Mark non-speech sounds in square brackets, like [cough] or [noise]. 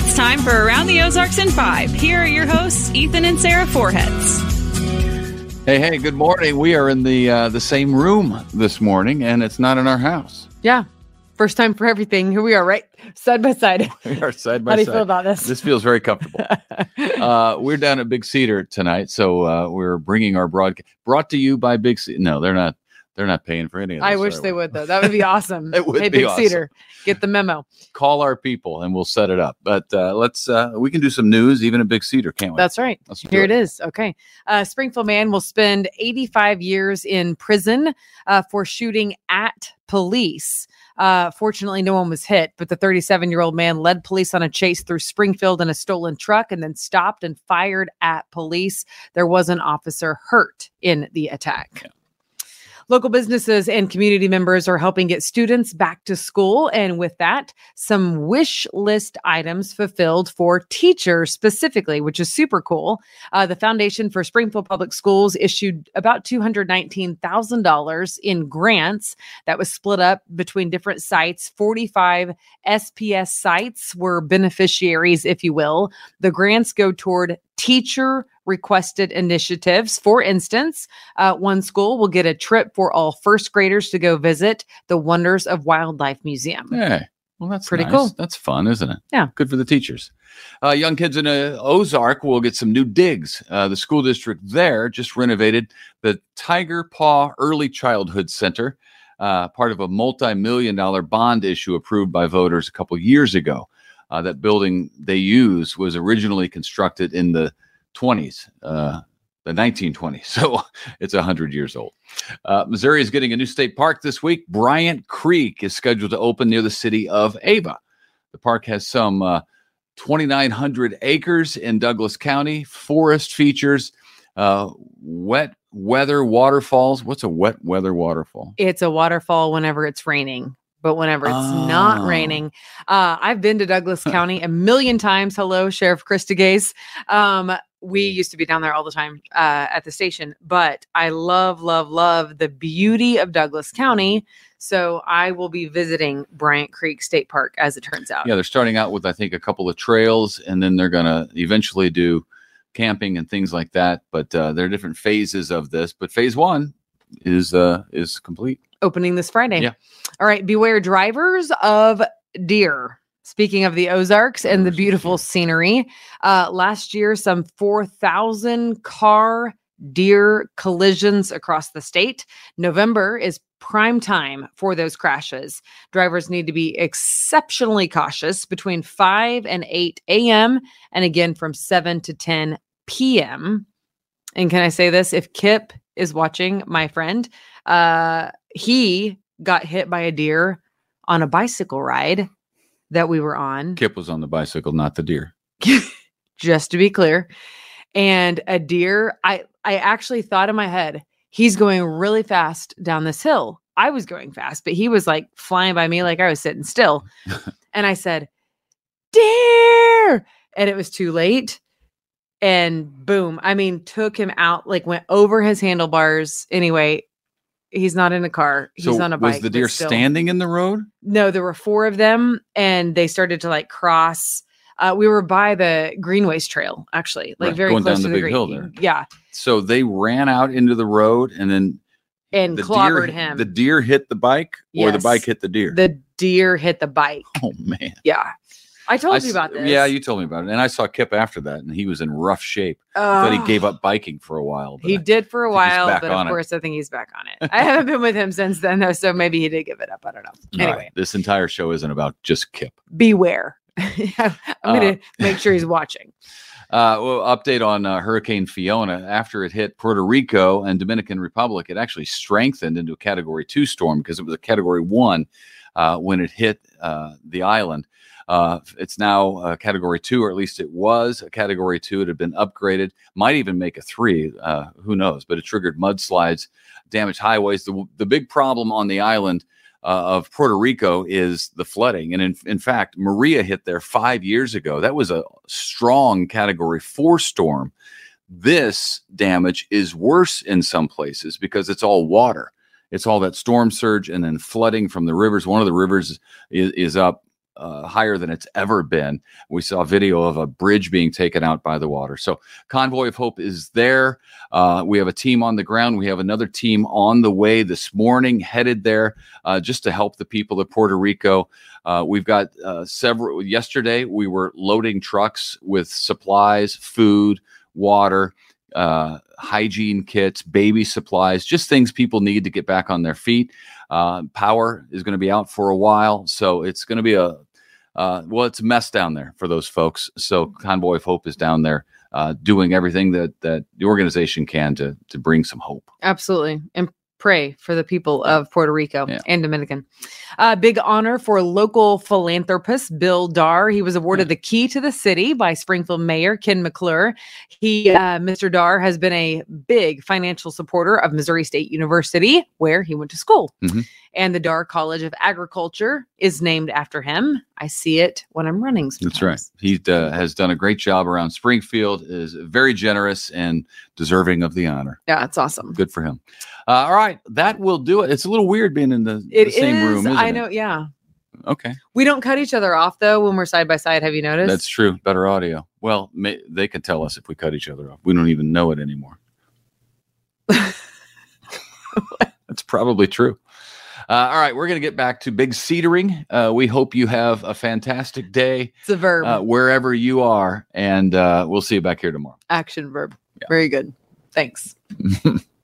It's time for Around the Ozarks in Five. Here are your hosts, Ethan and Sarah Forhetz. Hey, hey, good morning. We are in the uh, the same room this morning, and it's not in our house. Yeah. First time for everything. Here we are, right? Side by side. [laughs] We are side by side. How do you side. feel about this? This feels very comfortable. [laughs] uh, we're down at Big Cedar tonight, so uh, we're bringing our broadcast brought to you by Big Cedar. No, they're not. They're not paying for any of this. I wish they would, though. That would be [laughs] awesome. It would hey, be Big awesome. Cedar, get the memo. [laughs] Call our people, and we'll set it up. But uh, let's. Uh, we can do some news even at Big Cedar, can't we? That's right. Let's Here it is. Okay. Uh, Springfield man will spend 85 years in prison uh, for shooting at police. Uh, fortunately, no one was hit, but the 37 year old man led police on a chase through Springfield in a stolen truck and then stopped and fired at police. There was an officer hurt in the attack. Local businesses and community members are helping get students back to school. And with that, some wish list items fulfilled for teachers specifically, which is super cool. Uh, the Foundation for Springfield Public Schools issued about $219,000 in grants that was split up between different sites. 45 SPS sites were beneficiaries, if you will. The grants go toward teacher requested initiatives. For instance, uh, one school will get a trip for all first graders to go visit the Wonders of Wildlife Museum. Yeah. Well, that's Pretty nice. cool. That's fun, isn't it? Yeah. Good for the teachers. Uh, young kids in uh, Ozark will get some new digs. Uh, the school district there just renovated the Tiger Paw Early Childhood Center, uh, part of a multi-million dollar bond issue approved by voters a couple years ago. Uh, that building they use was originally constructed in the 20s, uh, the 1920s. [laughs] So it's 100 years old. Uh, Missouri is getting a new state park this week. Bryant Creek is scheduled to open near the city of Ava. The park has some uh, 2,900 acres in Douglas County. Forest features uh, wet weather waterfalls. What's a wet weather waterfall? It's a waterfall whenever it's raining. But whenever it's not Oh. raining, uh, I've been to Douglas County a million times. Hello, Sheriff Chris Degase. Um, we used to be down there all the time uh, at the station, but I love, love, love the beauty of Douglas County. So I will be visiting Bryant Creek State Park as it turns out. Yeah, they're starting out with I think a couple of trails, and then they're going to eventually do camping and things like that. But uh, there are different phases of this. But phase one is uh, is complete. opening this Friday. Yeah. All right. Beware drivers of deer. Speaking of the Ozarks and the beautiful scenery, uh, last year, some 4,000 car deer collisions across the state. November is prime time for those crashes. Drivers need to be exceptionally cautious between 5 and 8 a.m. and again from 7 to 10 p.m. And can I say this? If Kip is watching, my friend, uh, he got hit by a deer on a bicycle ride that we were on, Kip was on the bicycle, not the deer. [laughs] just to be clear. And a deer, I I actually thought in my head, he's going really fast down this hill. I was going fast, but he was like flying by me like I was sitting still. [laughs] and I said, Deer! And it was too late. And boom, I mean, took him out, like went over his handlebars. Anyway, he's not in a car. He's so on a bike. was the deer standing in the road? No, there were four of them, and they started to like cross. Uh, we were by the Greenways Trail, actually, like Right, very going close to the big hill there. Yeah, So they ran out into the road, and then and the clobbered deer, him. The deer hit the bike, or the bike hit the deer. the deer hit the bike. oh man! Yeah, I told I you about this. Yeah, you told me about it, and I saw Kip after that, and he was in rough shape. But he gave up biking for a while. He I- did for a while, but of it. course, I think he's back on it. I haven't been with him since then, though, so maybe he did give it up. I don't know. Anyway, right, this entire show isn't about just Kip. beware. [laughs] I'm Uh, going to make sure he's watching. [laughs] Uh, well, update on uh, Hurricane Fiona. After it hit Puerto Rico and Dominican Republic, it actually strengthened into a Category Two storm because it was a Category One uh, when it hit uh, the island. Uh, it's now a Category Two, or at least it was a Category Two. It had been upgraded, might even make a three. Uh, who knows? But it triggered mudslides, damaged highways. The the big problem on the island uh, of Puerto Rico is the flooding. And in, in fact, Maria hit there five years ago. That was a strong category four storm. This damage is worse in some places because it's all water. It's all that storm surge and then flooding from the rivers. One of the rivers is, is up uh, higher than it's ever been. We saw video of a bridge being taken out by the water. So, Convoy of Hope is there. Uh, we have a team on the ground. We have another team on the way this morning, headed there uh, just to help the people of Puerto Rico. Uh, we've got uh, several. Yesterday, we were loading trucks with supplies, food, water uh, hygiene kits, baby supplies, just things people need to get back on their feet. Uh, power is going to be out for a while, so it's going to be a uh, well, it's a mess down there for those folks. So Convoy of Hope is down there uh, doing everything that that the organization can to to bring some hope. Absolutely. And pray for the people of Puerto Rico Yeah. and Dominican. Uh, big honor for local philanthropist Bill Darr. He was awarded the key to the city by Springfield Mayor Ken McClure. He, uh, Mr. Darr, has been a big financial supporter of Missouri State University, where he went to school. Mhm. And the Darr College of Agriculture is named after him. I see it when I'm running. That's right. He uh, has done a great job around Springfield. Is very generous and deserving of the honor. Yeah, it's awesome. Good for him. Uh, all right, that will do it. It's a little weird being in the, It the same is- room. I it? know. Yeah. Okay. We don't cut each other off though when we're side by side. Have you noticed? That's true. Better audio. Well, may, they could tell us if we cut each other off. We don't even know it anymore. [laughs] That's probably true. Uh, all right, we're going to get back to big cedering. Uh, we hope you have a fantastic day it's a verb. uh, wherever you are, and uh, we'll see you back here tomorrow. action verb. Very good. Thanks. [laughs]